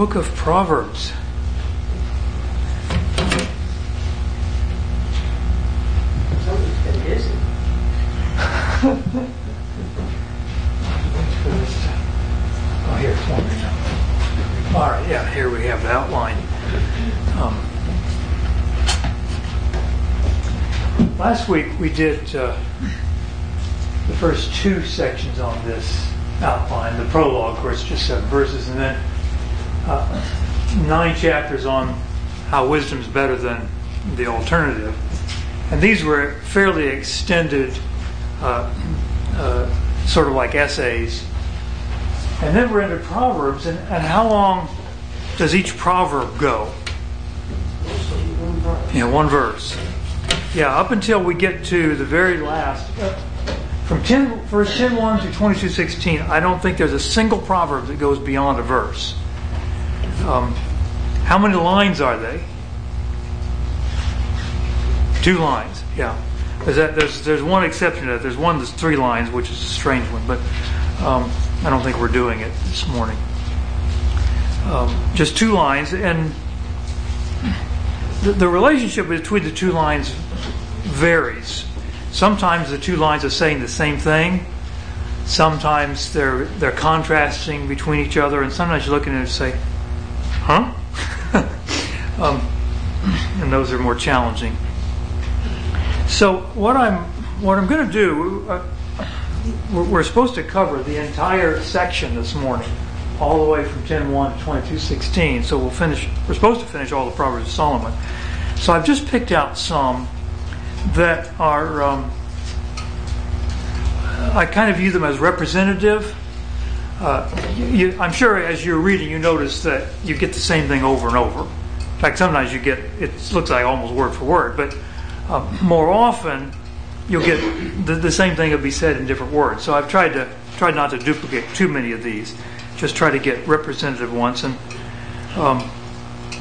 Book of Proverbs. Oh, here, it's one now. All right, yeah, here we have the outline. Um, last week we did uh, the first two sections on this outline. The prologue, of course, just seven verses, and then uh, nine chapters on how wisdom is better than the alternative. And these were fairly extended, uh, uh, sort of like essays. And then we're into Proverbs, and, and how long does each proverb go? Yeah, one verse. Yeah, up until we get to the very last. From 10, verse 10 1 to 22 16, I don't think there's a single proverb that goes beyond a verse. Um, how many lines are they? Two lines, yeah. There's, that, there's, there's one exception to that. There's one that's three lines, which is a strange one, but um, I don't think we're doing it this morning. Um, just two lines, and the, the relationship between the two lines varies. Sometimes the two lines are saying the same thing. Sometimes they're they're contrasting between each other, and sometimes you look at it and say, "Huh?" um, and those are more challenging. So what I'm what I'm going to do, uh, we're, supposed to cover the entire section this morning, all the way from 10:1 to 22:16. So we'll finish. We're supposed to finish all the Proverbs of Solomon. So I've just picked out some that are. Um, I kind of view them as representative. Uh, I'm sure as you're reading, you notice that you get the same thing over and over. In fact, sometimes you get it looks like almost word for word, but uh, more often you'll get the, same thing will be said in different words. So I've tried to tried not to duplicate too many of these. Just try to get representative ones and um,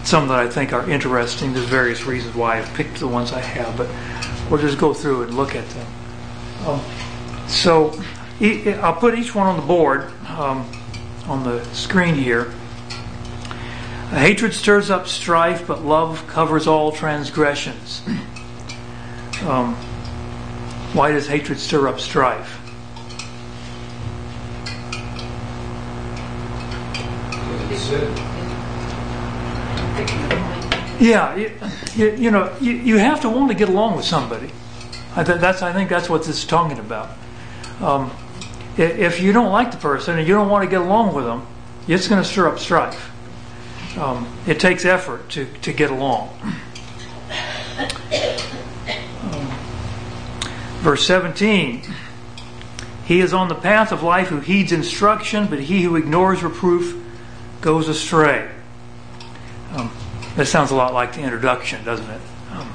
some that I think are interesting. There's various reasons why I've picked the ones I have, but we'll just go through and look at them. Um, so I'll put each one on the board um, on the screen here. Hatred stirs up strife, but love covers all transgressions. Um, why does hatred stir up strife? Yeah, you, you, know, you, you have to want to get along with somebody. I th- that's I think that's what this is talking about. Um, if you don't like the person and you don't want to get along with them, it's going to stir up strife. Um, it takes effort to, to get along. Um, verse 17 He is on the path of life who heeds instruction, but he who ignores reproof goes astray. Um, that sounds a lot like the introduction, doesn't it? Um,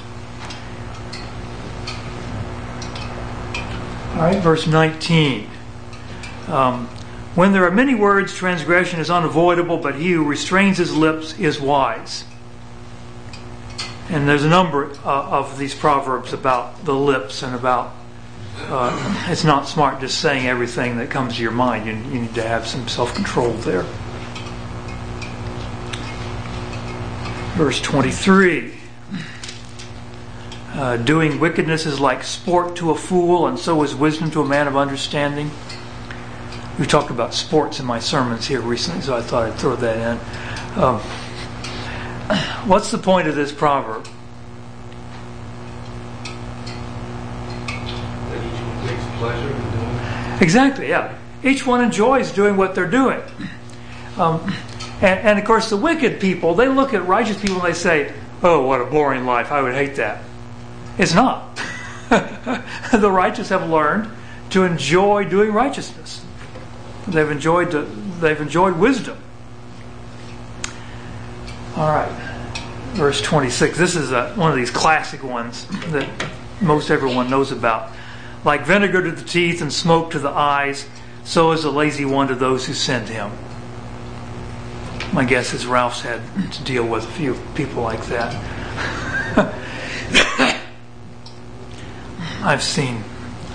all right, verse 19. Um, when there are many words, transgression is unavoidable, but he who restrains his lips is wise. And there's a number uh, of these proverbs about the lips and about uh, it's not smart just saying everything that comes to your mind. You, you need to have some self control there. Verse 23 uh, Doing wickedness is like sport to a fool, and so is wisdom to a man of understanding. We talked about sports in my sermons here recently, so I thought I'd throw that in. Um, what's the point of this proverb? that each one takes pleasure in doing. Exactly, yeah. Each one enjoys doing what they're doing. Um, and, and of course, the wicked people, they look at righteous people and they say, oh, what a boring life. I would hate that. It's not. the righteous have learned to enjoy doing righteousness. They've enjoyed, the, they've enjoyed wisdom. All right, verse 26. This is a, one of these classic ones that most everyone knows about. Like vinegar to the teeth and smoke to the eyes, so is the lazy one to those who send him. My guess is Ralph's had to deal with a few people like that. I've seen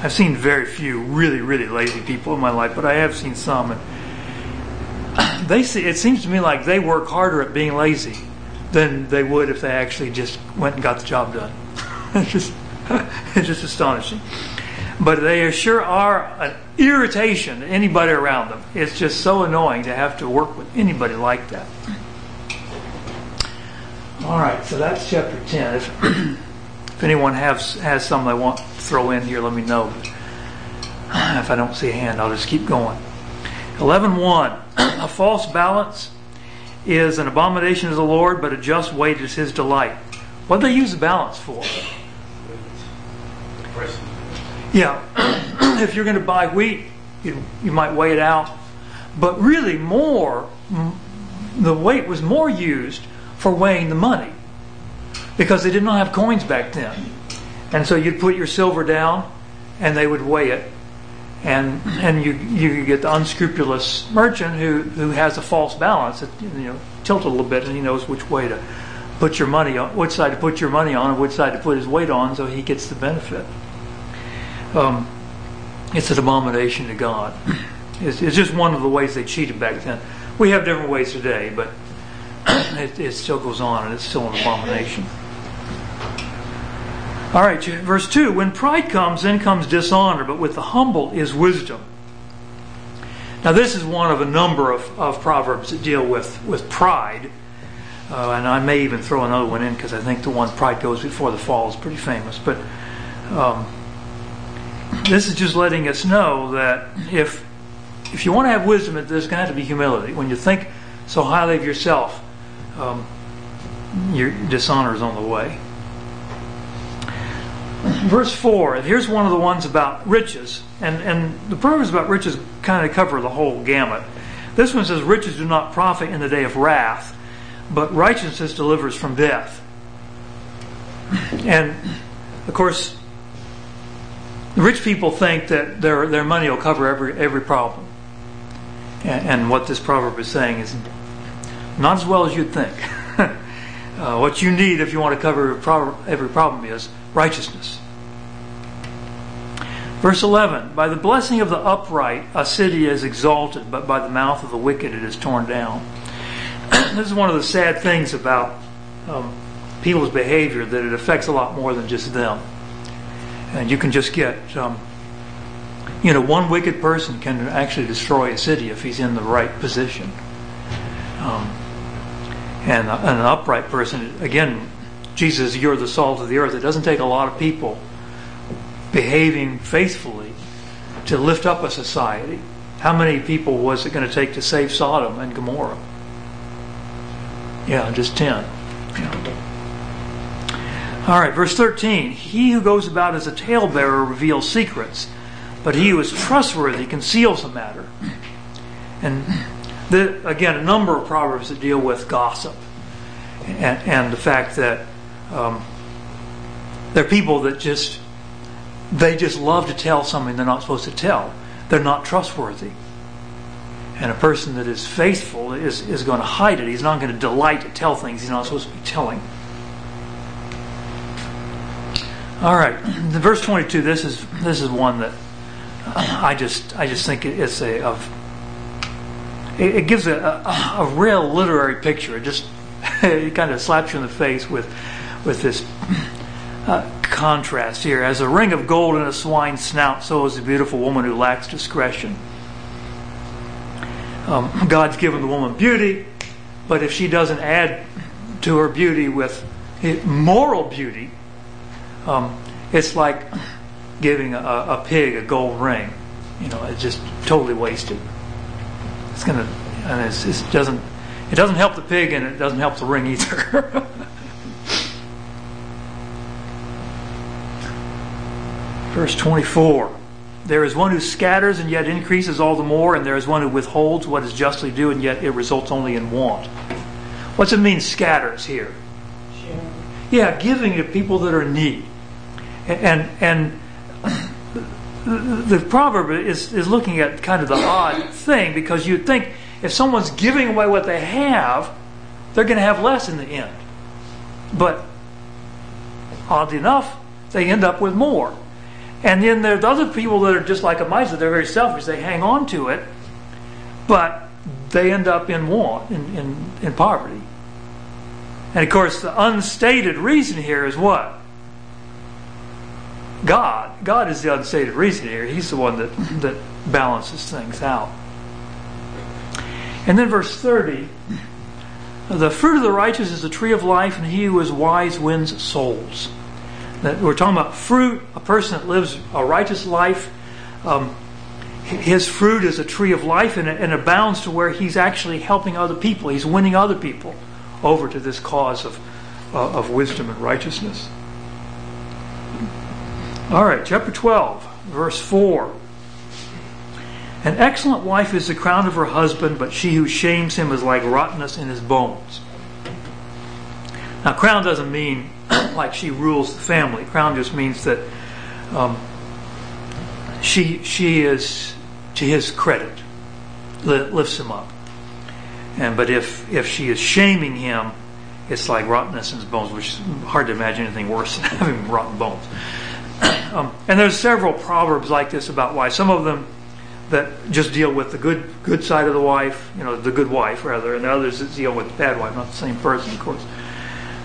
I've seen very few really, really lazy people in my life, but I have seen some. And they see. It seems to me like they work harder at being lazy than they would if they actually just went and got the job done. it's just it's just astonishing. But they sure are an irritation to anybody around them. It's just so annoying to have to work with anybody like that. All right, so that's chapter 10. If, anyone has, has some they want to throw in here, let me know. If I don't see a hand, I'll just keep going. 11.1 A false balance is an abomination to the Lord, but a just weight is his delight. What do they use the balance for? Yeah, if you're going to buy wheat, you, you might weigh it out. But really, more, the weight was more used for weighing the money because they did not have coins back then. And so you'd put your silver down and they would weigh it. And, and you, you get the unscrupulous merchant who, who has a false balance, that, you know, tilt a little bit and he knows which way to put your money on, which side to put your money on and which side to put his weight on so he gets the benefit. Um, it's an abomination to God. It's, it's just one of the ways they cheated back then. We have different ways today, but it, it still goes on and it's still an abomination. All right, verse 2 When pride comes, then comes dishonor, but with the humble is wisdom. Now, this is one of a number of, of proverbs that deal with, with pride. Uh, and I may even throw another one in because I think the one pride goes before the fall is pretty famous. But um, this is just letting us know that if if you want to have wisdom, there's going to have to be humility. When you think so highly of yourself, um, your dishonor is on the way. Verse 4, and here's one of the ones about riches. And, and the proverbs about riches kind of cover the whole gamut. This one says, Riches do not profit in the day of wrath, but righteousness delivers from death. And, of course, rich people think that their, their money will cover every, every problem. And, and what this proverb is saying is not as well as you'd think. uh, what you need if you want to cover every problem, every problem is righteousness. Verse 11 By the blessing of the upright, a city is exalted, but by the mouth of the wicked it is torn down. this is one of the sad things about um, people's behavior that it affects a lot more than just them. And you can just get, um, you know, one wicked person can actually destroy a city if he's in the right position. Um, and an upright person, again, Jesus, you're the salt of the earth. It doesn't take a lot of people behaving faithfully to lift up a society. How many people was it going to take to save Sodom and Gomorrah? Yeah, just 10. Yeah. All right, verse 13. He who goes about as a talebearer reveals secrets, but he who is trustworthy conceals a matter. And the, again, a number of proverbs that deal with gossip and, and the fact that um, there are people that just they just love to tell something they're not supposed to tell. They're not trustworthy. And a person that is faithful is, is going to hide it. He's not going to delight to tell things he's not supposed to be telling. All right, the verse 22. This is this is one that I just I just think it's a of it, it gives a, a, a real literary picture. It just it kind of slaps you in the face with with this uh, contrast here. As a ring of gold in a swine's snout, so is a beautiful woman who lacks discretion. Um, God's given the woman beauty, but if she doesn't add to her beauty with moral beauty, um, it's like giving a, a, pig a gold ring. You know, it's just totally wasted. It's gonna, and it's, it doesn't, it doesn't help the pig, and it doesn't help the ring either. Verse 24 There is one who scatters and yet increases all the more, and there is one who withholds what is justly due, and yet it results only in want. What's it mean, scatters here? Sharing. Yeah, giving to people that are in need. And, and, the proverb is, is looking at kind of the odd thing because you'd think if someone's giving away what they have, they're going to have less in the end. But oddly enough, they end up with more. And then there's other people that are just like a miser. They're very selfish. They hang on to it. But they end up in want, in, in, in poverty. And of course, the unstated reason here is what? God. God is the unstated reason here. He's the one that, that balances things out. And then verse 30 the fruit of the righteous is the tree of life, and he who is wise wins souls. That we're talking about fruit, a person that lives a righteous life. Um, his fruit is a tree of life and it, and abounds to where he's actually helping other people. He's winning other people over to this cause of, uh, of wisdom and righteousness. All right, chapter 12, verse 4. An excellent wife is the crown of her husband, but she who shames him is like rottenness in his bones. Now, crown doesn't mean like she rules the family. Crown just means that um, she she is to his credit, lifts him up. And but if if she is shaming him, it's like rottenness in his bones, which is hard to imagine anything worse than having rotten bones. um, and there's several proverbs like this about why some of them that just deal with the good good side of the wife, you know, the good wife rather, and others that deal with the bad wife, not the same person, of course.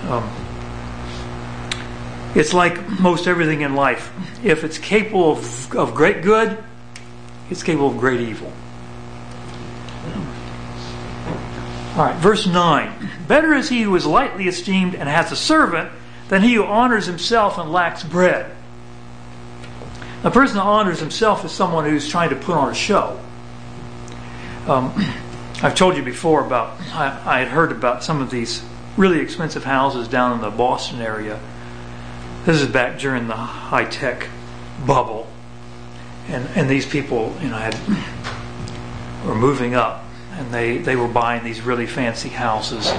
Um, it's like most everything in life. If it's capable of, of great good, it's capable of great evil. All right, verse 9. Better is he who is lightly esteemed and has a servant than he who honors himself and lacks bread. A person who honors himself is someone who's trying to put on a show. Um, I've told you before about, I, I had heard about some of these really expensive houses down in the Boston area. This is back during the high tech bubble. And, and these people, you know, had, were moving up and they, they were buying these really fancy houses.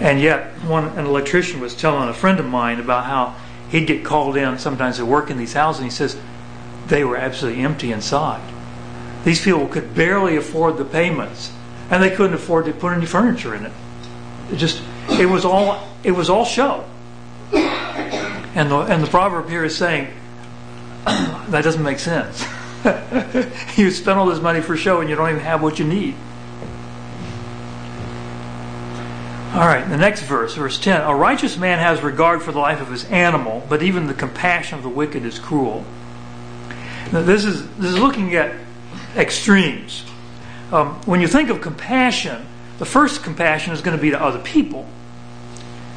And yet, one an electrician was telling a friend of mine about how he'd get called in sometimes to work in these houses, and he says, they were absolutely empty inside. These people could barely afford the payments, and they couldn't afford to put any furniture in it. It just it was all it was all show. And the and the proverb here is saying that doesn't make sense. you spend all this money for show and you don't even have what you need. All right, the next verse, verse 10. A righteous man has regard for the life of his animal, but even the compassion of the wicked is cruel. Now, this is this is looking at extremes. Um, when you think of compassion, the first compassion is going to be to other people.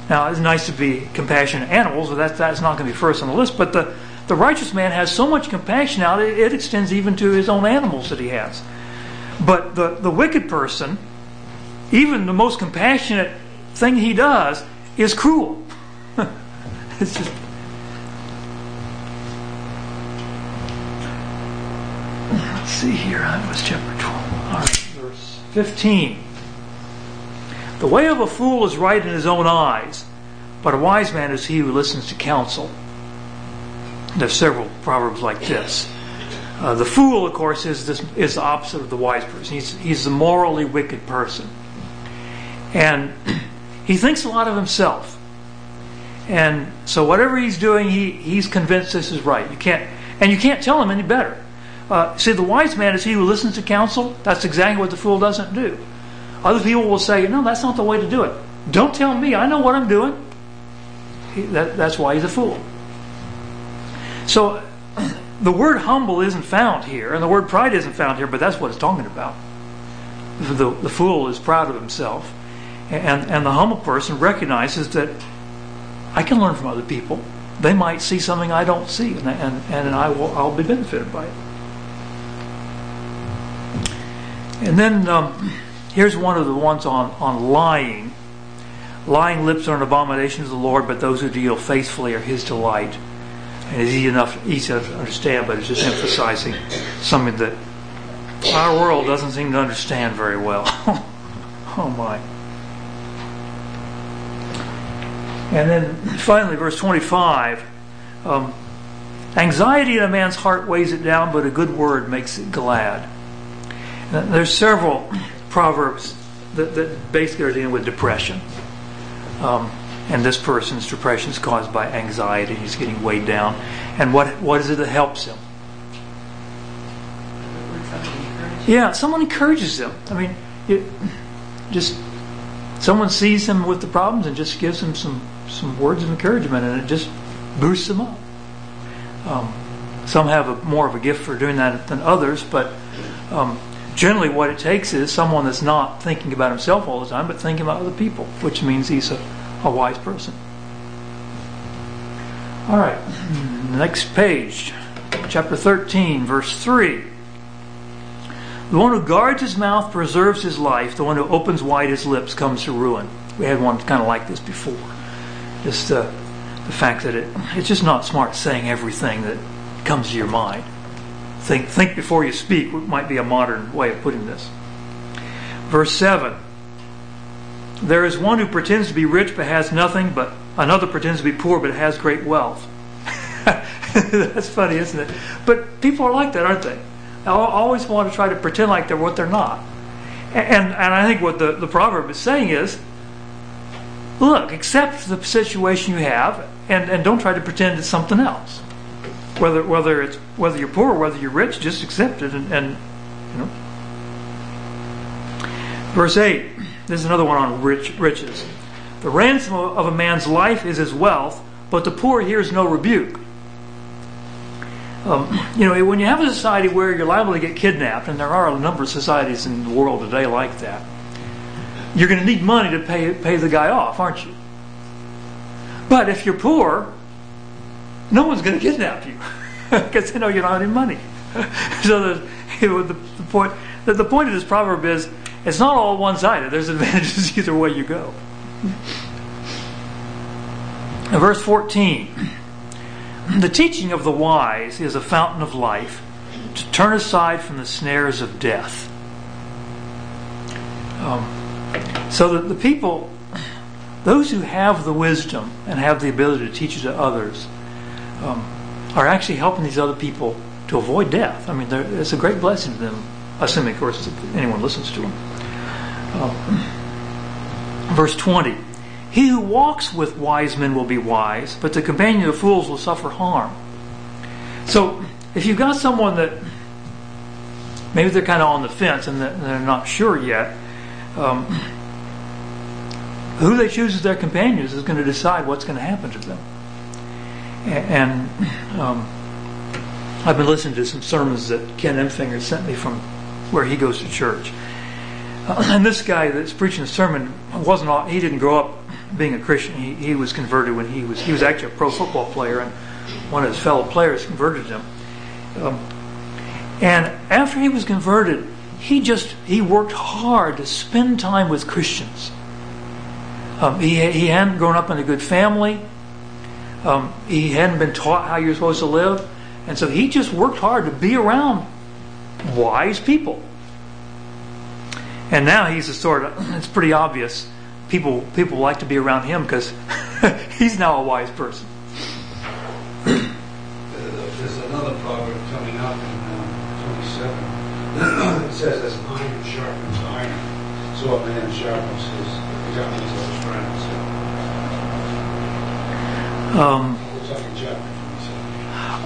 Now, it's nice to be compassionate animals, but that's, that's not going to be first on the list. But the, the righteous man has so much compassion now, it, it extends even to his own animals that he has. But the, the wicked person, even the most compassionate thing he does, is cruel. it's just Let's see here. That was chapter 12. All right, verse 15. The way of a fool is right in his own eyes, but a wise man is he who listens to counsel. There's several proverbs like this. Uh, the fool, of course, is this is the opposite of the wise person. He's he's the morally wicked person, and he thinks a lot of himself. And so whatever he's doing, he he's convinced this is right. You can't and you can't tell him any better. Uh, see, the wise man is he who listens to counsel. That's exactly what the fool doesn't do. Other people will say, no, that's not the way to do it. Don't tell me. I know what I'm doing. He, that, that's why he's a fool. So the word humble isn't found here, and the word pride isn't found here, but that's what it's talking about. The, the fool is proud of himself, and, and the humble person recognizes that I can learn from other people. They might see something I don't see, and, and, and I will, I'll be benefited by it. And then um, here's one of the ones on, on lying. Lying lips are an abomination to the Lord, but those who deal faithfully are his delight. And it's easy enough, easy to understand, but it's just emphasizing something that our world doesn't seem to understand very well. oh my. And then finally, verse 25. Um, Anxiety in a man's heart weighs it down, but a good word makes it glad. There's several proverbs that, that basically are dealing with depression. Um, and this person's depression is caused by anxiety. He's getting weighed down. And what what is it that helps him? Yeah, someone encourages him. I mean, it, just someone sees him with the problems and just gives him some some words of encouragement, and it just boosts him up. Um, some have a, more of a gift for doing that than others, but um, generally, what it takes is someone that's not thinking about himself all the time, but thinking about other people, which means he's a, a wise person. All right, next page, chapter 13, verse 3. The one who guards his mouth preserves his life. The one who opens wide his lips comes to ruin. We had one kind of like this before. Just uh, the fact that it, it's just not smart saying everything that comes to your mind. Think, think before you speak might be a modern way of putting this. Verse 7 There is one who pretends to be rich but has nothing, but another pretends to be poor but has great wealth. That's funny, isn't it? But people are like that, aren't they? They always want to try to pretend like they're what they're not. And, and I think what the, the proverb is saying is look, accept the situation you have and, and don't try to pretend it's something else whether whether it's whether you're poor or whether you're rich, just accept it and, and you know. Verse eight. This is another one on rich riches. The ransom of a man's life is his wealth, but the poor hears no rebuke. Um, you know, when you have a society where you're liable to get kidnapped, and there are a number of societies in the world today like that, you're going to need money to pay pay the guy off, aren't you? But if you're poor, no one's going to kidnap you because they know you don't have any money. so the, you know, the, the, point the, the point of this proverb is it's not all one sided. There's advantages either way you go. Verse 14 The teaching of the wise is a fountain of life to turn aside from the snares of death. Um, so that the people, those who have the wisdom and have the ability to teach it to others, um, are actually helping these other people to avoid death. I mean, it's a great blessing to them, assuming, of course, anyone listens to them. Uh, verse 20 He who walks with wise men will be wise, but the companion of fools will suffer harm. So, if you've got someone that maybe they're kind of on the fence and they're not sure yet, um, who they choose as their companions is going to decide what's going to happen to them. And um, I've been listening to some sermons that Ken Empfinger sent me from where he goes to church. Uh, and this guy that's preaching the sermon wasn't all, he didn't grow up being a Christian. He, he was converted when he was he was actually a pro football player, and one of his fellow players converted him. Um, and after he was converted, he just he worked hard to spend time with Christians. Um, he he hadn't grown up in a good family. Um, he hadn't been taught how you're supposed to live. And so he just worked hard to be around wise people. And now he's a sort of, it's pretty obvious. People, people like to be around him because he's now a wise person. There's another proverb coming up in uh, 27. it says, as iron sharpens iron, so a man sharpens his, his friends. Um,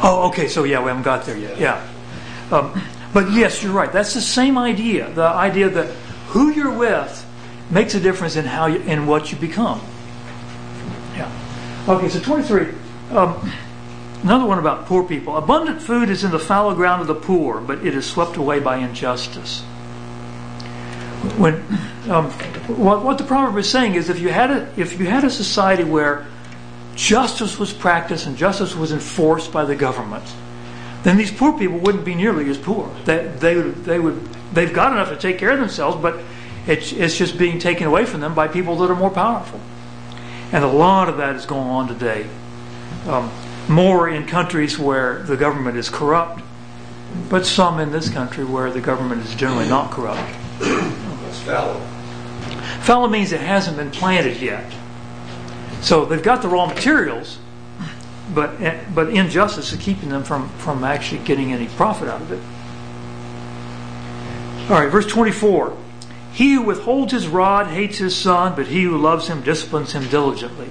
oh, okay. So yeah, we haven't got there yet. Yeah. Um, but yes, you're right. That's the same idea. The idea that who you're with makes a difference in how you, in what you become. Yeah. Okay. So 23. Um, another one about poor people. Abundant food is in the fallow ground of the poor, but it is swept away by injustice. When um, what, what the proverb is saying is, if you had a if you had a society where justice was practiced and justice was enforced by the government, then these poor people wouldn't be nearly as poor. They, they, they would, they've got enough to take care of themselves, but it's, it's just being taken away from them by people that are more powerful. And a lot of that is going on today. Um, more in countries where the government is corrupt, but some in this country where the government is generally not corrupt. That's fallow. Fallow means it hasn't been planted yet. So they've got the raw materials, but but injustice is keeping them from from actually getting any profit out of it. All right, verse 24. He who withholds his rod hates his son, but he who loves him disciplines him diligently.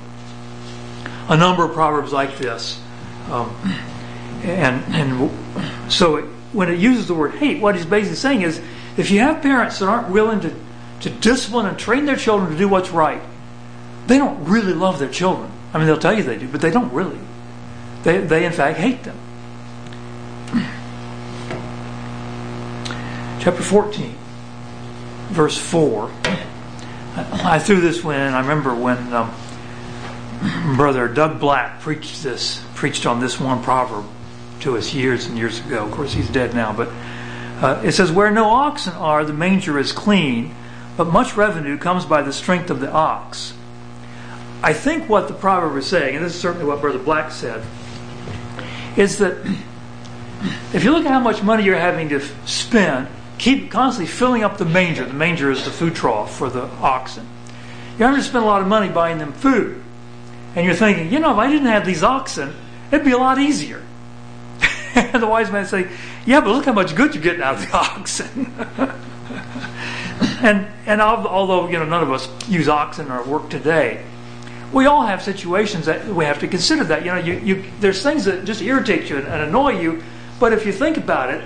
A number of proverbs like this, um, and and so it, when it uses the word hate, what he's basically saying is, if you have parents that aren't willing to to discipline and train their children to do what's right, they don't really love their children. I mean, they'll tell you they do, but they don't really. They, they in fact, hate them. Chapter 14, verse 4. I threw this in. I remember when um, Brother Doug Black preached this, preached on this one proverb to us years and years ago. Of course, he's dead now, but uh, it says, Where no oxen are, the manger is clean, but much revenue comes by the strength of the ox. I think what the proverb is saying, and this is certainly what Brother Black said, is that if you look at how much money you're having to spend, keep constantly filling up the manger. The manger is the food trough for the oxen. You're having to spend a lot of money buying them food. And you're thinking, you know, if I didn't have these oxen, it'd be a lot easier. and the wise man say, yeah, but look how much good you're getting out of the oxen. and and although you know none of us use oxen in our work today, we all have situations that we have to consider that you know you, you there's things that just irritate you and, and annoy you, but if you think about it,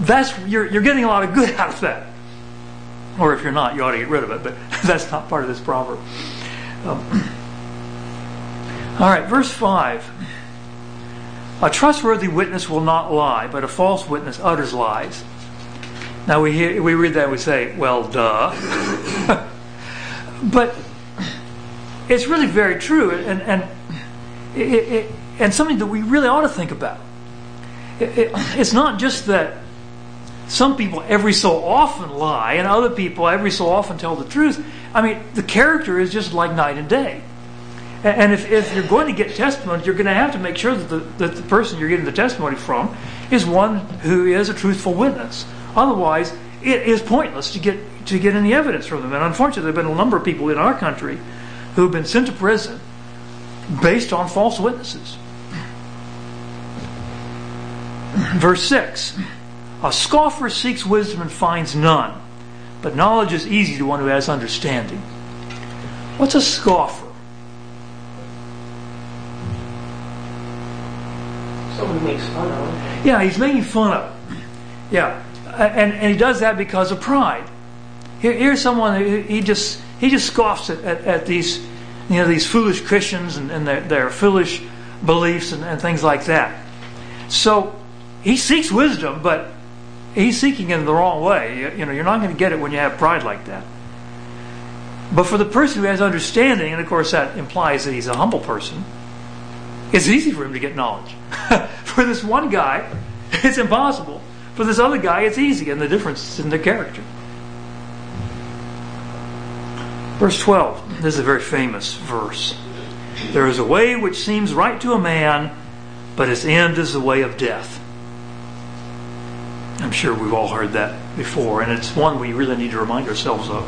that's you're you're getting a lot of good out of that. Or if you're not, you ought to get rid of it. But that's not part of this proverb. Um, all right, verse five. A trustworthy witness will not lie, but a false witness utters lies. Now we hear, we read that and we say, well, duh. but it's really very true, and and it, it, and something that we really ought to think about. It, it's not just that some people every so often lie, and other people every so often tell the truth. I mean, the character is just like night and day. And if, if you're going to get testimony, you're going to have to make sure that the, that the person you're getting the testimony from is one who is a truthful witness. Otherwise, it is pointless to get to get any evidence from them. And unfortunately, there have been a number of people in our country who have been sent to prison based on false witnesses. Verse 6 A scoffer seeks wisdom and finds none, but knowledge is easy to one who has understanding. What's a scoffer? Someone makes fun of him. Yeah, he's making fun of it. Yeah, and and he does that because of pride. Here, here's someone who he just he just scoffs at, at, at these you know these foolish Christians and, and their, their foolish beliefs and, and things like that. So he seeks wisdom, but he's seeking it in the wrong way. You, you know, you're not going to get it when you have pride like that. But for the person who has understanding, and of course that implies that he's a humble person, it's easy for him to get knowledge. for this one guy, it's impossible. For this other guy, it's easy, and the difference is in their character. Verse 12. This is a very famous verse. There is a way which seems right to a man, but its end is the way of death. I'm sure we've all heard that before, and it's one we really need to remind ourselves of.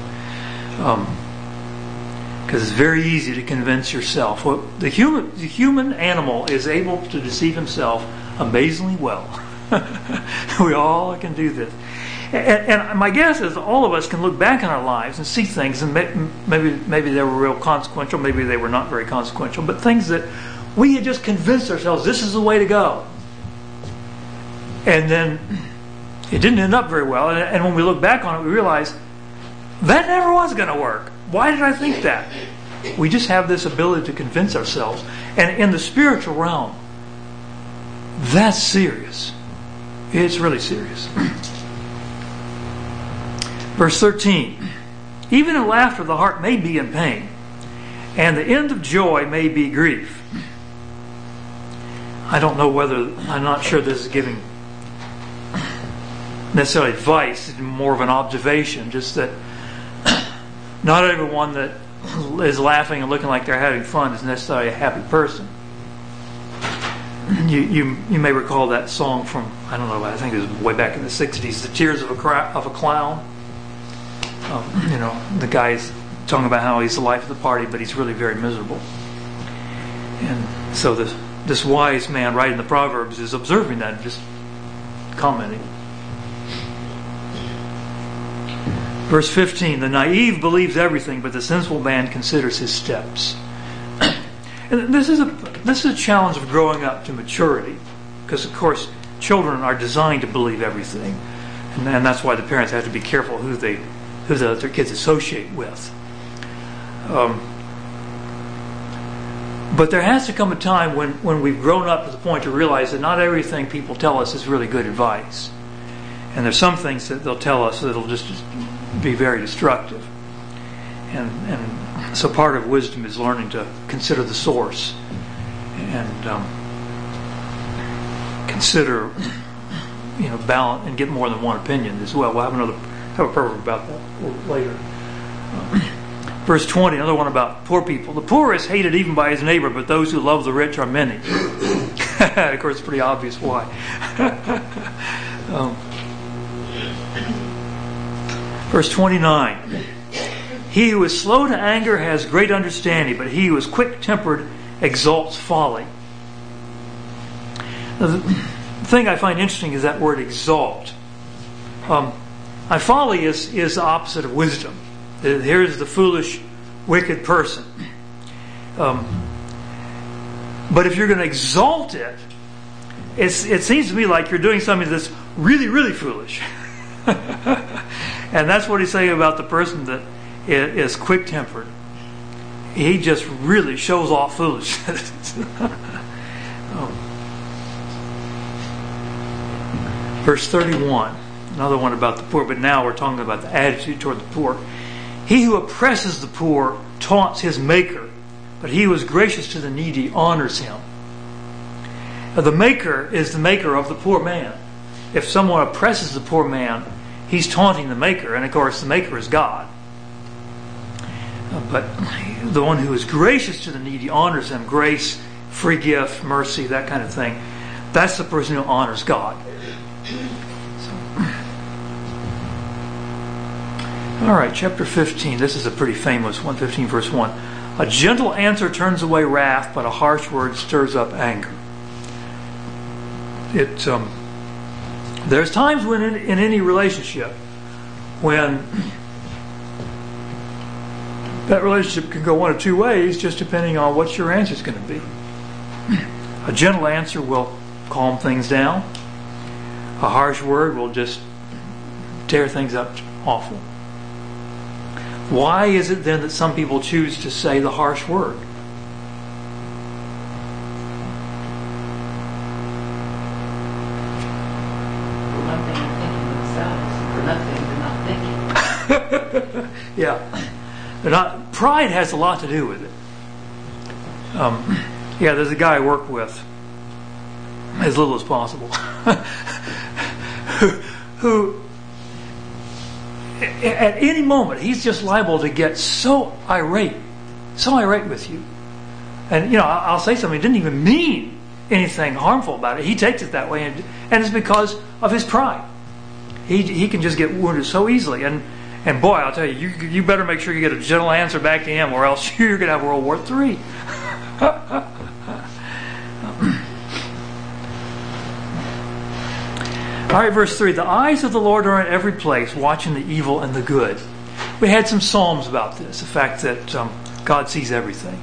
Because um, it's very easy to convince yourself. Well, the human, the human animal is able to deceive himself amazingly well. we all can do this. And, my guess is all of us can look back in our lives and see things, and maybe maybe they were real consequential, maybe they were not very consequential, but things that we had just convinced ourselves this is the way to go. And then it didn't end up very well. And when we look back on it, we realize that never was going to work. Why did I think that? We just have this ability to convince ourselves. And in the spiritual realm, that's serious. It's really serious. Verse 13 Even in laughter, the heart may be in pain, and the end of joy may be grief. I don't know whether, I'm not sure this is giving necessarily advice, it's more of an observation, just that not everyone that is laughing and looking like they're having fun is necessarily a happy person. You, you, you may recall that song from, I don't know, I think it was way back in the 60s, The Tears of a, Cra- of a Clown. Um, you know, the guy's talking about how he's the life of the party, but he's really very miserable. And so this, this wise man writing the Proverbs is observing that and just commenting. Verse 15 The naive believes everything, but the sensible man considers his steps. and this is, a, this is a challenge of growing up to maturity, because, of course, children are designed to believe everything. And, and that's why the parents have to be careful who they, who the other kids associate with. Um, but there has to come a time when, when we've grown up to the point to realize that not everything people tell us is really good advice. And there's some things that they'll tell us that'll just be very destructive. And, and so part of wisdom is learning to consider the source and um, consider, you know, balance and get more than one opinion as well. We'll have another a proverb about that later. Verse 20, another one about poor people. The poor is hated even by his neighbor, but those who love the rich are many. of course, it's pretty obvious why. um, verse 29 He who is slow to anger has great understanding, but he who is quick tempered exalts folly. The thing I find interesting is that word exalt. Um, folly is, is the opposite of wisdom. Here's the foolish, wicked person. Um, but if you're going to exalt it, it seems to me like you're doing something that's really, really foolish. and that's what he's saying about the person that is quick tempered. He just really shows off foolishness. oh. Verse 31, another one about the poor, but now we're talking about the attitude toward the poor. He who oppresses the poor taunts his maker, but he who is gracious to the needy honors him. Now, the maker is the maker of the poor man. If someone oppresses the poor man, he's taunting the maker, and of course, the maker is God. But the one who is gracious to the needy honors him. Grace, free gift, mercy, that kind of thing. That's the person who honors God. All right, chapter 15. This is a pretty famous one, 15 verse 1. A gentle answer turns away wrath, but a harsh word stirs up anger. It um, there's times when in, in any relationship when that relationship can go one of two ways, just depending on what your answer is going to be. A gentle answer will calm things down. A harsh word will just tear things up awful. Why is it then that some people choose to say the harsh word? For one thing, thinking themselves. For nothing, they're not thinking. yeah. They're not, pride has a lot to do with it. Um, yeah, there's a guy I work with, as little as possible, who, who at any moment, he's just liable to get so irate, so irate with you. And, you know, I'll say something, he didn't even mean anything harmful about it. He takes it that way, and, and it's because of his pride. He, he can just get wounded so easily. And, and boy, I'll tell you, you, you better make sure you get a gentle answer back to him, or else you're going to have World War III. All right, verse 3 The eyes of the Lord are in every place, watching the evil and the good. We had some Psalms about this, the fact that um, God sees everything.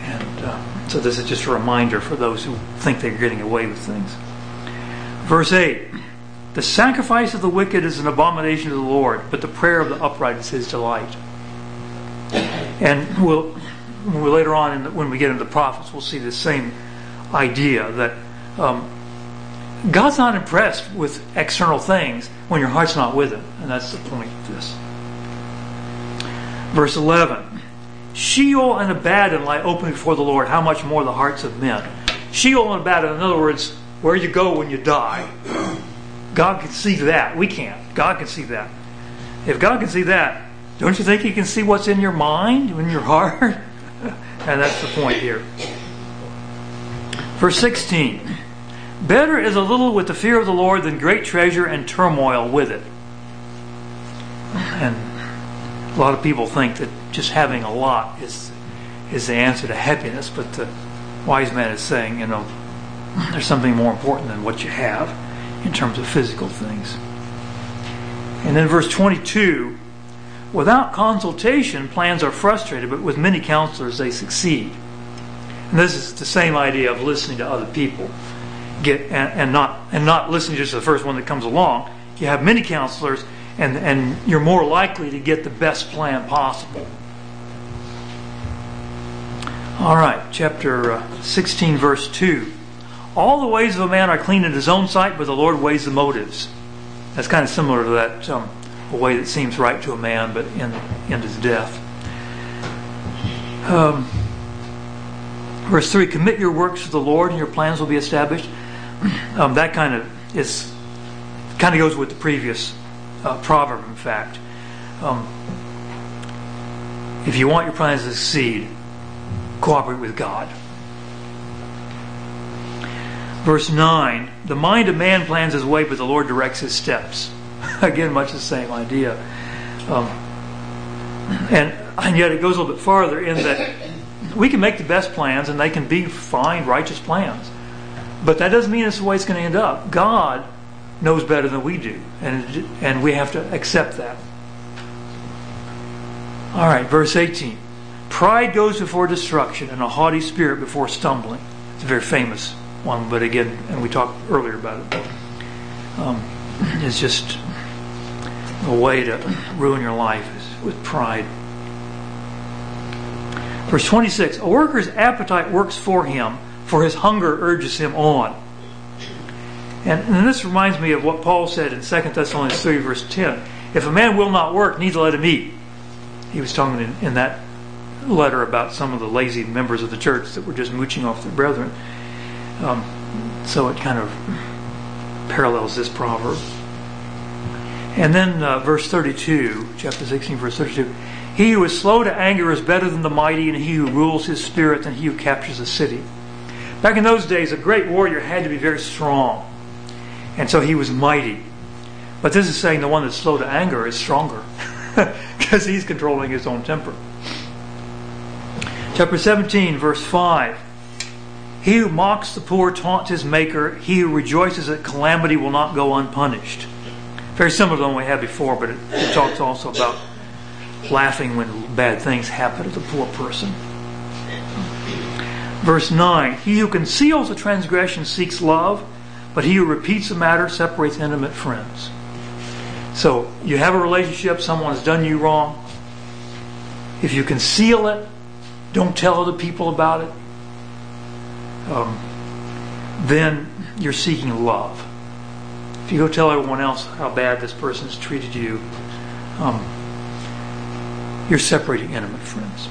And uh, so this is just a reminder for those who think they're getting away with things. Verse 8 The sacrifice of the wicked is an abomination to the Lord, but the prayer of the upright is his delight. And we'll, we'll later on, the, when we get into the prophets, we'll see the same idea that um, God's not impressed with external things when your heart's not with Him. And that's the point of this. Verse 11 Sheol and Abaddon lie open before the Lord. How much more the hearts of men? Sheol and Abaddon, in other words, where you go when you die. God can see that. We can't. God can see that. If God can see that, don't you think He can see what's in your mind, in your heart? and that's the point here. Verse 16 Better is a little with the fear of the Lord than great treasure and turmoil with it. And a lot of people think that just having a lot is is the answer to happiness, but the wise man is saying, you know, there's something more important than what you have in terms of physical things. And then verse 22 without consultation, plans are frustrated, but with many counselors, they succeed. And this is the same idea of listening to other people and, not and not listening just to the first one that comes along. You have many counselors, and, and you're more likely to get the best plan possible. All right, chapter uh, 16, verse 2. All the ways of a man are clean in his own sight, but the Lord weighs the motives. That's kind of similar to that um, a way that seems right to a man, but in, in his death. Um, verse 3 Commit your works to the Lord, and your plans will be established. Um, that kind of is kind of goes with the previous uh, proverb, in fact. Um, if you want your plans to succeed, cooperate with God. Verse 9 The mind of man plans his way, but the Lord directs his steps. Again, much the same idea. Um, and, and yet it goes a little bit farther in that we can make the best plans and they can be fine, righteous plans. But that doesn't mean it's the way it's going to end up. God knows better than we do, and, and we have to accept that. All right, verse 18. Pride goes before destruction, and a haughty spirit before stumbling. It's a very famous one, but again, and we talked earlier about it, um, it's just a way to ruin your life is with pride. Verse 26 A worker's appetite works for him, for his hunger urges him on. And, and this reminds me of what Paul said in 2 Thessalonians 3, verse 10. If a man will not work, neither let him eat. He was talking in, in that letter about some of the lazy members of the church that were just mooching off their brethren. Um, so it kind of parallels this proverb. And then uh, verse 32, chapter 16, verse 32. He who is slow to anger is better than the mighty, and he who rules his spirit than he who captures a city. Back in those days, a great warrior had to be very strong. And so he was mighty. But this is saying the one that's slow to anger is stronger because he's controlling his own temper. Chapter 17, verse 5. He who mocks the poor taunts his maker. He who rejoices at calamity will not go unpunished. Very similar to the one we had before, but it, it talks also about laughing when bad things happen to the poor person. Verse 9 He who conceals a transgression seeks love, but he who repeats a matter separates intimate friends. So you have a relationship, someone has done you wrong. If you conceal it, don't tell other people about it, um, then you're seeking love. If you go tell everyone else how bad this person's treated you, um, you're separating intimate friends.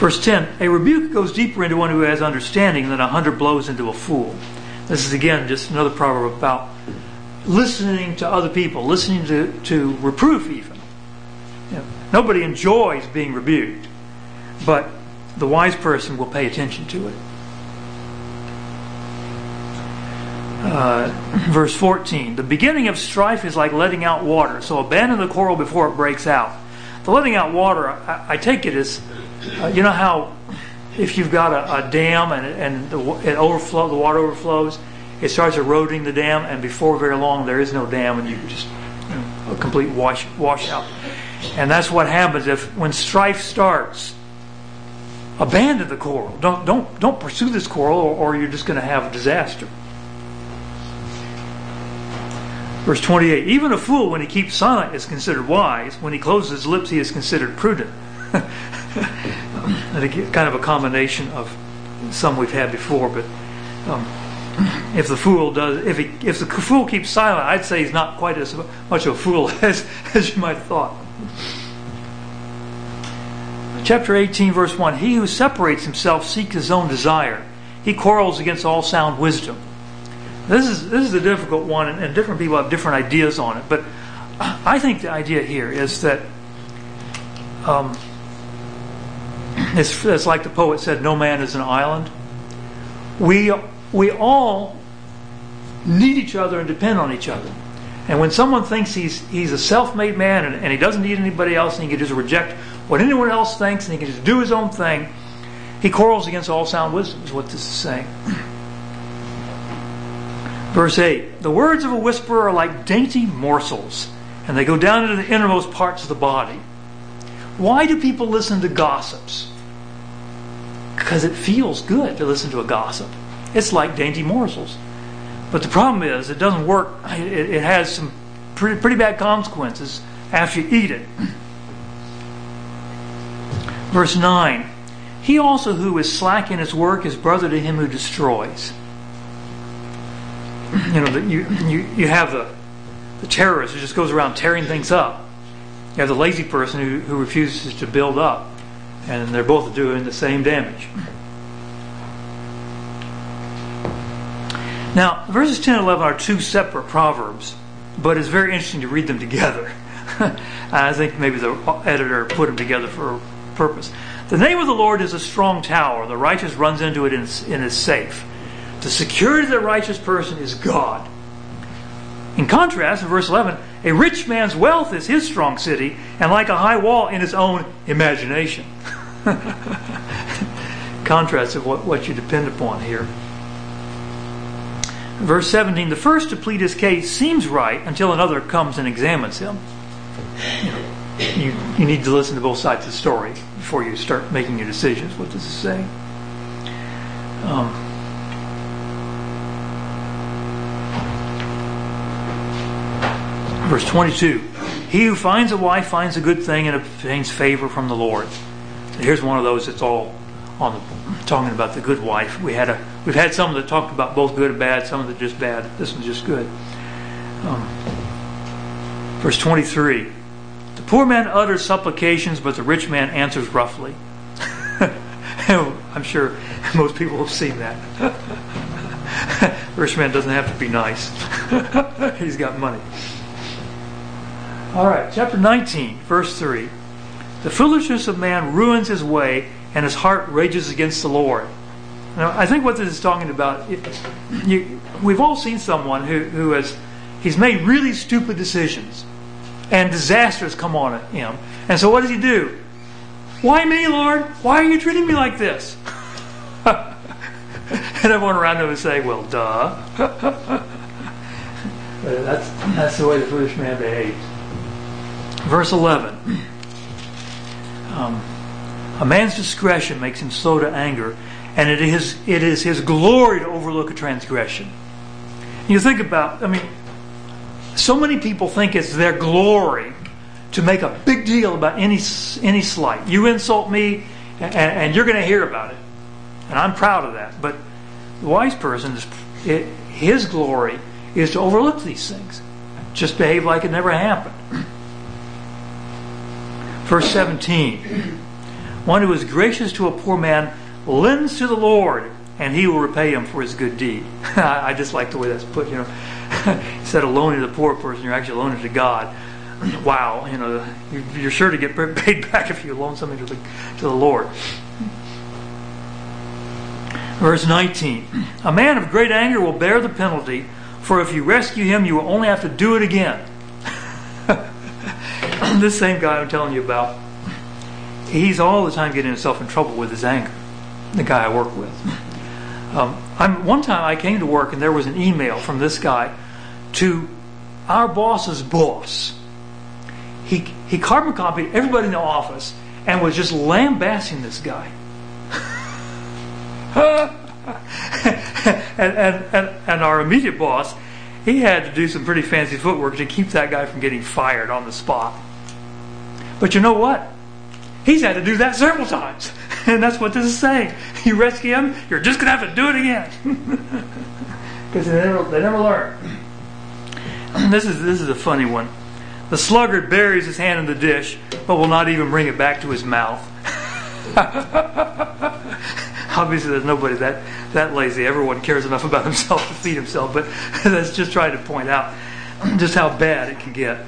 Verse 10 A rebuke goes deeper into one who has understanding than a hundred blows into a fool. This is again just another proverb about listening to other people, listening to, to reproof, even. You know, nobody enjoys being rebuked, but the wise person will pay attention to it. Uh, verse 14 The beginning of strife is like letting out water, so abandon the quarrel before it breaks out. The letting out water, I, I take it as uh, you know how if you've got a, a dam and, and the, it overflow, the water overflows, it starts eroding the dam, and before very long there is no dam, and you just you know, a complete wash washout. And that's what happens if when strife starts. Abandon the quarrel. Don't don't don't pursue this quarrel, or, or you're just going to have a disaster. Verse 28 Even a fool, when he keeps silent, is considered wise. When he closes his lips, he is considered prudent. Kind of a combination of some we've had before, but um, if the fool does, if he, if the fool keeps silent, I'd say he's not quite as much of a fool as, as you might have thought. Chapter 18, verse 1 He who separates himself seeks his own desire. He quarrels against all sound wisdom. This is, this is a difficult one, and, and different people have different ideas on it. But I think the idea here is that um, it's, like the poet said, no man is an island. We, we all need each other and depend on each other. And when someone thinks he's, he's a self made man and, and he doesn't need anybody else and he can just reject what anyone else thinks and he can just do his own thing, he quarrels against all sound wisdom, is what this is saying. Verse 8 The words of a whisperer are like dainty morsels, and they go down into the innermost parts of the body. Why do people listen to gossips? Because it feels good to listen to a gossip. It's like dainty morsels. But the problem is, it doesn't work. It, it has some pretty, pretty bad consequences after you eat it. Verse 9 He also who is slack in his work is brother to him who destroys. You know, you, you, you have the, the terrorist who just goes around tearing things up. You have the lazy person who, who refuses to build up. And they're both doing the same damage. Now, verses 10 and 11 are two separate proverbs, but it's very interesting to read them together. I think maybe the editor put them together for a purpose. The name of the Lord is a strong tower. The righteous runs into it and is safe. The security of the righteous person is God. In contrast, in verse 11, a rich man's wealth is his strong city, and like a high wall in his own imagination. contrast of what, what you depend upon here. Verse 17 The first to plead his case seems right until another comes and examines him. You, you need to listen to both sides of the story before you start making your decisions. What does it say? Um, verse 22 He who finds a wife finds a good thing and obtains favor from the Lord. Here's one of those that's all on the, talking about the good wife. We had a we've had some that talked about both good and bad, some that just bad. This one's just good. Um, verse 23 The poor man utters supplications, but the rich man answers roughly. I'm sure most people have seen that. rich man doesn't have to be nice. He's got money. All right, chapter 19, verse 3. The foolishness of man ruins his way, and his heart rages against the Lord. Now, I think what this is talking about, you, we've all seen someone who, who has he's made really stupid decisions, and disasters come on him. And so, what does he do? Why me, Lord? Why are you treating me like this? and everyone around him is saying, "Well, duh." that's that's the way the foolish man behaves. Verse eleven. Um, a man's discretion makes him slow to anger, and it is, it is his glory to overlook a transgression. You think about, I mean, so many people think it's their glory to make a big deal about any, any slight. You insult me, and, and you're going to hear about it. And I'm proud of that. But the wise person, is, it, his glory is to overlook these things. Just behave like it never happened. Verse 17 one who is gracious to a poor man lends to the Lord, and he will repay him for his good deed. I just like the way that's put. You know, instead of loaning to the poor person, you're actually loaning to God. Wow, you know, you're sure to get paid back if you loan something to the to the Lord. Verse 19: A man of great anger will bear the penalty, for if you rescue him, you will only have to do it again. This same guy I'm telling you about he's all the time getting himself in trouble with his anger. The guy I work with. Um, I'm, one time I came to work and there was an email from this guy to our boss's boss. He he carbon copied everybody in the office and was just lambasting this guy. and, and, and, and our immediate boss, he had to do some pretty fancy footwork to keep that guy from getting fired on the spot. But you know what? He's had to do that several times. And that's what this is saying. You rescue him, you're just going to have to do it again. Because they never, they never learn. this is, this is a funny one. The sluggard buries his hand in the dish, but will not even bring it back to his mouth. Obviously, there's nobody that, that lazy. Everyone cares enough about himself to feed himself, but that's just trying to point out just how bad it can get.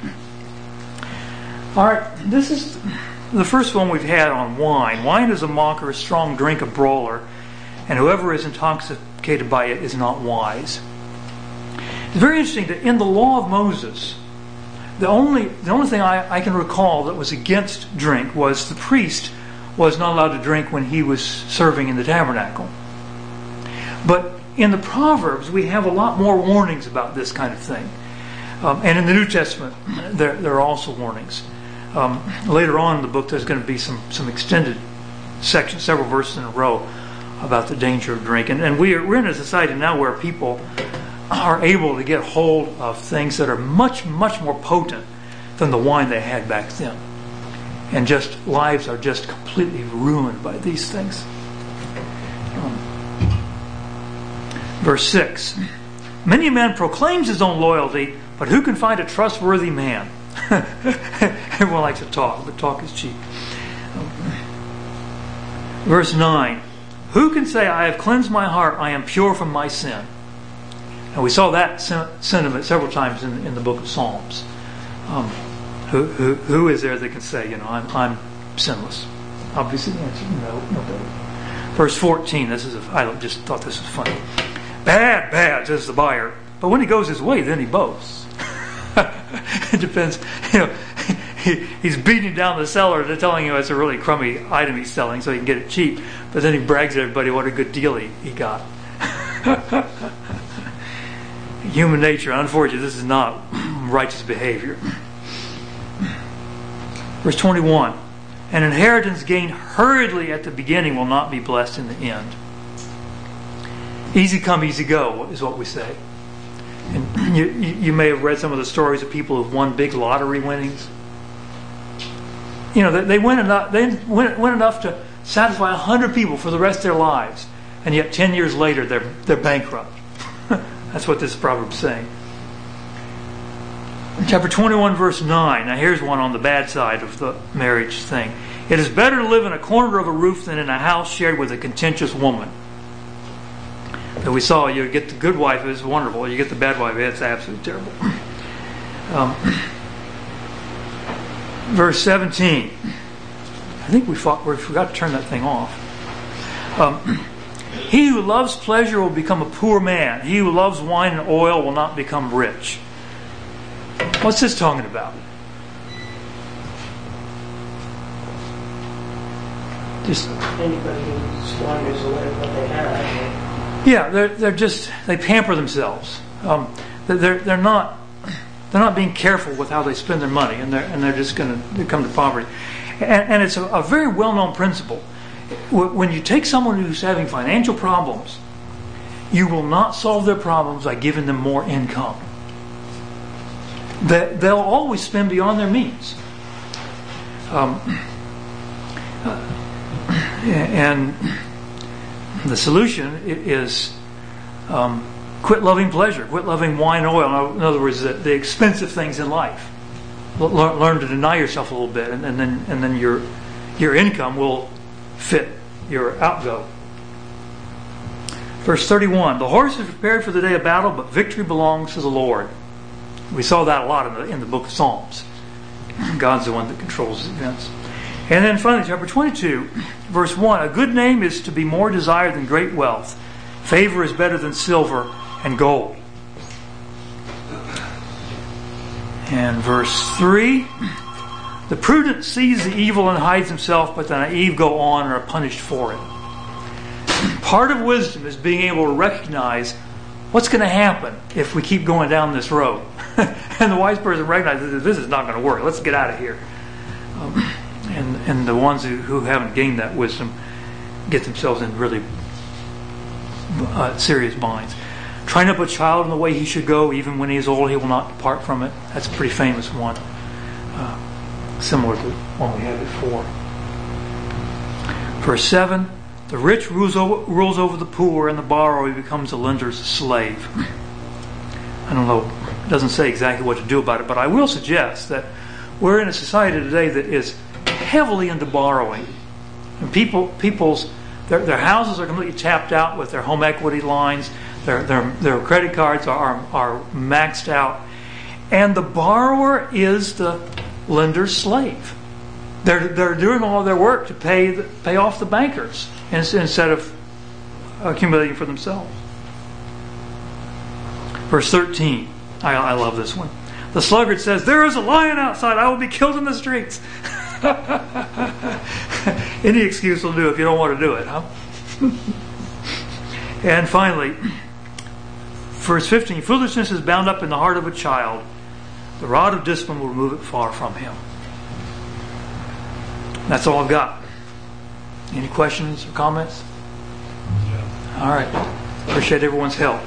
All right, this is the first one we've had on wine. Wine is a mocker, a strong drink, a brawler, and whoever is intoxicated by it is not wise. It's very interesting that in the law of Moses, the only the only thing I, I can recall that was against drink was the priest was not allowed to drink when he was serving in the tabernacle. But in the Proverbs, we have a lot more warnings about this kind of thing. Um, and in the New Testament, there, there are also warnings. Um, later on in the book, there's going to be some, some extended sections, several verses in a row, about the danger of drink. And, we're in a society now where people are able to get hold of things that are much, much more potent than the wine they had back then. And just lives are just completely ruined by these things. Um, verse 6 Many a man proclaims his own loyalty, but who can find a trustworthy man? Everyone likes to talk, but talk is cheap. Verse 9 Who can say, I have cleansed my heart, I am pure from my sin? And we saw that sentiment several times in, in the book of Psalms. Um, who, who, who is there that can say, you know, I'm, I'm sinless? Obviously, the answer no, nobody. Verse 14, this is, a, I just thought this was funny. Bad, bad, says the buyer. But when he goes his way, then he boasts. it depends, you know, he, he's beating down the seller to telling you it's a really crummy item he's selling so he can get it cheap. But then he brags to everybody what a good deal he, he got. Human nature, unfortunately, this is not righteous behavior. Verse 21 An inheritance gained hurriedly at the beginning will not be blessed in the end. Easy come, easy go is what we say. And you, may have read some of the stories of people who've won big lottery winnings. You know, they, win enough. They win, enough to satisfy hundred people for the rest of their lives, and yet ten years later they're they're bankrupt. That's what this proverb's saying. Chapter 21, verse 9. Now, here's one on the bad side of the marriage thing. It is better to live in a corner of a roof than in a house shared with a contentious woman. That we saw, you get the good wife, it's wonderful. You get the bad wife, it's absolutely terrible. Um, verse 17. I think we, fought, we forgot to turn that thing off. Um, he who loves pleasure will become a poor man. He who loves wine and oil will not become rich. What's this talking about? Just anybody who squanders away what they have. Yeah, they're, just they pamper themselves. Um, they're they're not they're not being careful with how they spend their money, and they're and they're just going to come to poverty. And, it's a, very well known principle when you take someone who's having financial problems, you will not solve their problems by giving them more income. They'll always spend beyond their means. Um, and the solution is um, quit loving pleasure, quit loving wine and oil. In other words, the, the expensive things in life. Learn, learn, to deny yourself a little bit, and, and then and then your your income will fit your outgo. Verse 31 The horse is prepared for the day of battle, but victory belongs to the Lord. We saw that a lot in the, in the book of Psalms. God's the one that controls events. And then finally, chapter 22, verse 1 A good name is to be more desired than great wealth, favor is better than silver and gold. And verse 3 the prudent sees the evil and hides himself, but the naive go on and are punished for it. Part of wisdom is being able to recognize what's going to happen if we keep going down this road. and the wise person recognizes this is not going to work. Let's get out of here. Um, and, and the ones who, who haven't gained that wisdom get themselves in really uh, serious binds. Train up a child in the way he should go, even when he is old, he will not depart from it. That's a pretty famous one. Uh, similar to one we had before. Verse 7 The rich rules over, rules over the poor, and the borrower becomes a lender's slave. I don't know, it doesn't say exactly what to do about it, but I will suggest that we're in a society today that is heavily into borrowing. And people, people's their, their houses are completely tapped out with their home equity lines. Their, their, their credit cards are, are maxed out. And the borrower is the lender's slave. They're, they're doing all their work to pay, the, pay off the bankers instead of accumulating for themselves. Verse 13. I, I love this one. The sluggard says, There is a lion outside. I will be killed in the streets. Any excuse will do if you don't want to do it, huh? and finally, verse 15 Foolishness is bound up in the heart of a child, the rod of discipline will remove it far from him. That's all I've got. Any questions or comments? All right. Appreciate everyone's help.